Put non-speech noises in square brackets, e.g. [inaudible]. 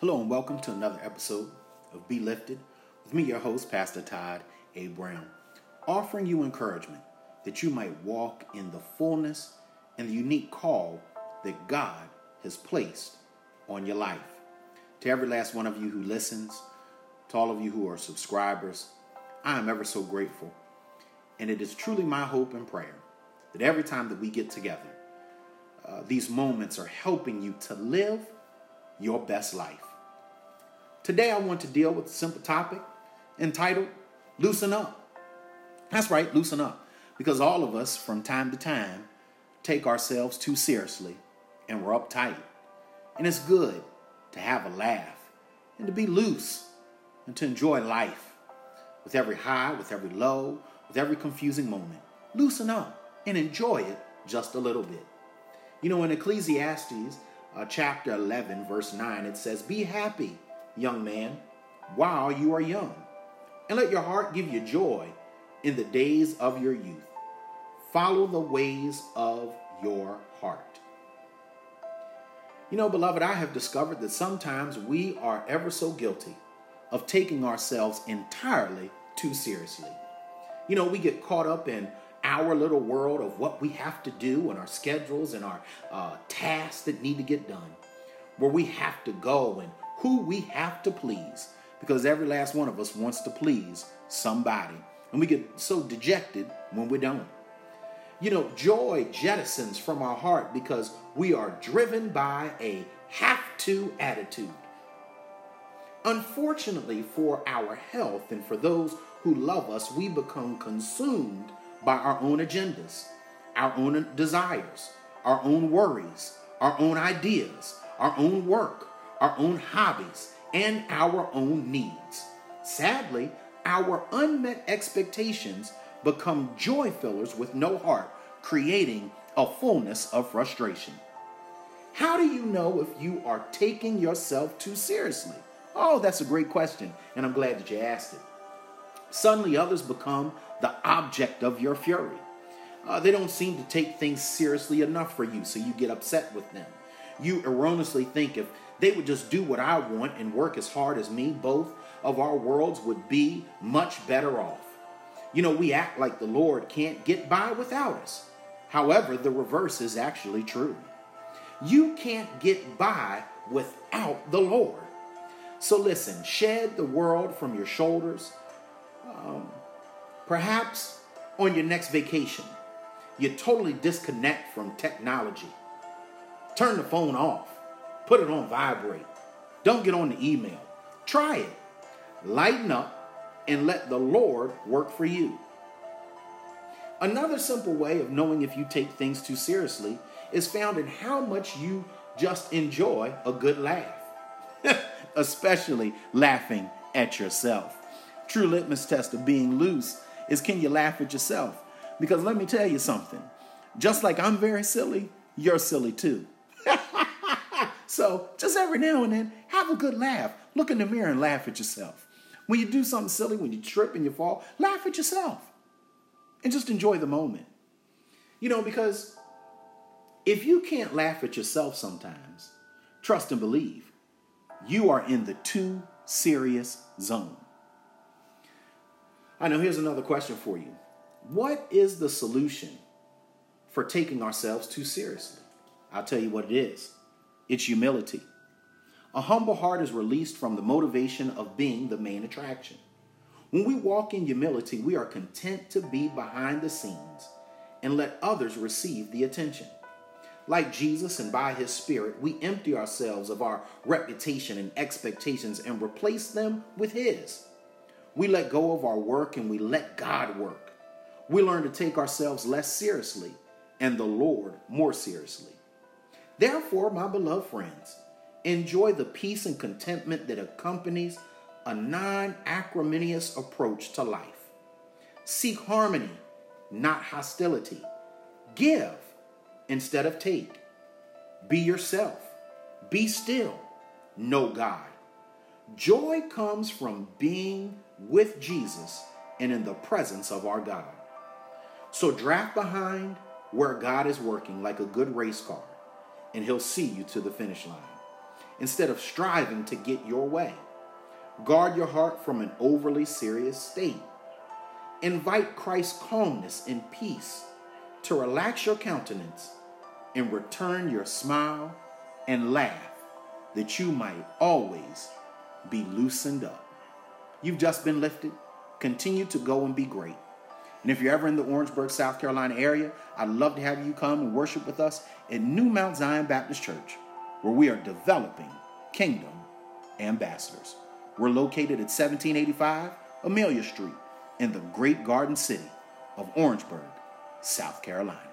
Hello and welcome to another episode of Be Lifted with me, your host, Pastor Todd A. Brown, offering you encouragement that you might walk in the fullness and the unique call that God has placed on your life. To every last one of you who listens, to all of you who are subscribers, I am ever so grateful. And it is truly my hope and prayer that every time that we get together, uh, these moments are helping you to live your best life. Today, I want to deal with a simple topic entitled Loosen Up. That's right, loosen up. Because all of us, from time to time, take ourselves too seriously and we're uptight. And it's good to have a laugh and to be loose and to enjoy life with every high, with every low, with every confusing moment. Loosen up and enjoy it just a little bit. You know, in Ecclesiastes uh, chapter 11, verse 9, it says, Be happy, young man, while you are young, and let your heart give you joy in the days of your youth. Follow the ways of your heart. You know, beloved, I have discovered that sometimes we are ever so guilty of taking ourselves entirely too seriously. You know, we get caught up in our little world of what we have to do and our schedules and our uh, tasks that need to get done, where we have to go and who we have to please, because every last one of us wants to please somebody. And we get so dejected when we don't. You know, joy jettisons from our heart because we are driven by a have to attitude. Unfortunately, for our health and for those who love us, we become consumed by our own agendas, our own desires, our own worries, our own ideas, our own work, our own hobbies, and our own needs. Sadly, our unmet expectations become joy fillers with no heart, creating a fullness of frustration. How do you know if you are taking yourself too seriously? Oh, that's a great question, and I'm glad that you asked it. Suddenly, others become the object of your fury. Uh, they don't seem to take things seriously enough for you, so you get upset with them. You erroneously think if they would just do what I want and work as hard as me, both of our worlds would be much better off. You know, we act like the Lord can't get by without us. However, the reverse is actually true. You can't get by without the Lord. So listen, shed the world from your shoulders. Um, perhaps on your next vacation, you totally disconnect from technology. Turn the phone off, put it on vibrate. Don't get on the email. Try it. Lighten up and let the Lord work for you. Another simple way of knowing if you take things too seriously is found in how much you just enjoy a good laugh, [laughs] especially laughing at yourself. True litmus test of being loose is can you laugh at yourself? Because let me tell you something. Just like I'm very silly, you're silly too. So just every now and then, have a good laugh. Look in the mirror and laugh at yourself. When you do something silly, when you trip and you fall, laugh at yourself and just enjoy the moment. You know, because if you can't laugh at yourself sometimes, trust and believe, you are in the too serious zone. I know here's another question for you. What is the solution for taking ourselves too seriously? I'll tell you what it is it's humility. A humble heart is released from the motivation of being the main attraction. When we walk in humility, we are content to be behind the scenes and let others receive the attention. Like Jesus and by his Spirit, we empty ourselves of our reputation and expectations and replace them with his. We let go of our work and we let God work. We learn to take ourselves less seriously and the Lord more seriously. Therefore, my beloved friends, Enjoy the peace and contentment that accompanies a non acrimonious approach to life. Seek harmony, not hostility. Give instead of take. Be yourself. Be still. Know God. Joy comes from being with Jesus and in the presence of our God. So draft behind where God is working like a good race car, and He'll see you to the finish line. instead of striving to get your way. Guard your heart from an overly serious state. Invite Christ's calmness and peace to relax your countenance and return your smile and laugh that you might always be loosened up. You've just been lifted. Continue to go and be great. And if you're ever in the Orangeburg, South Carolina area, I'd love to have you come and worship with us at New Mount Zion Baptist Church, where we are developing kingdom ambassadors. We're located at 1785 Amelia Street in the great garden city of Orangeburg, South Carolina.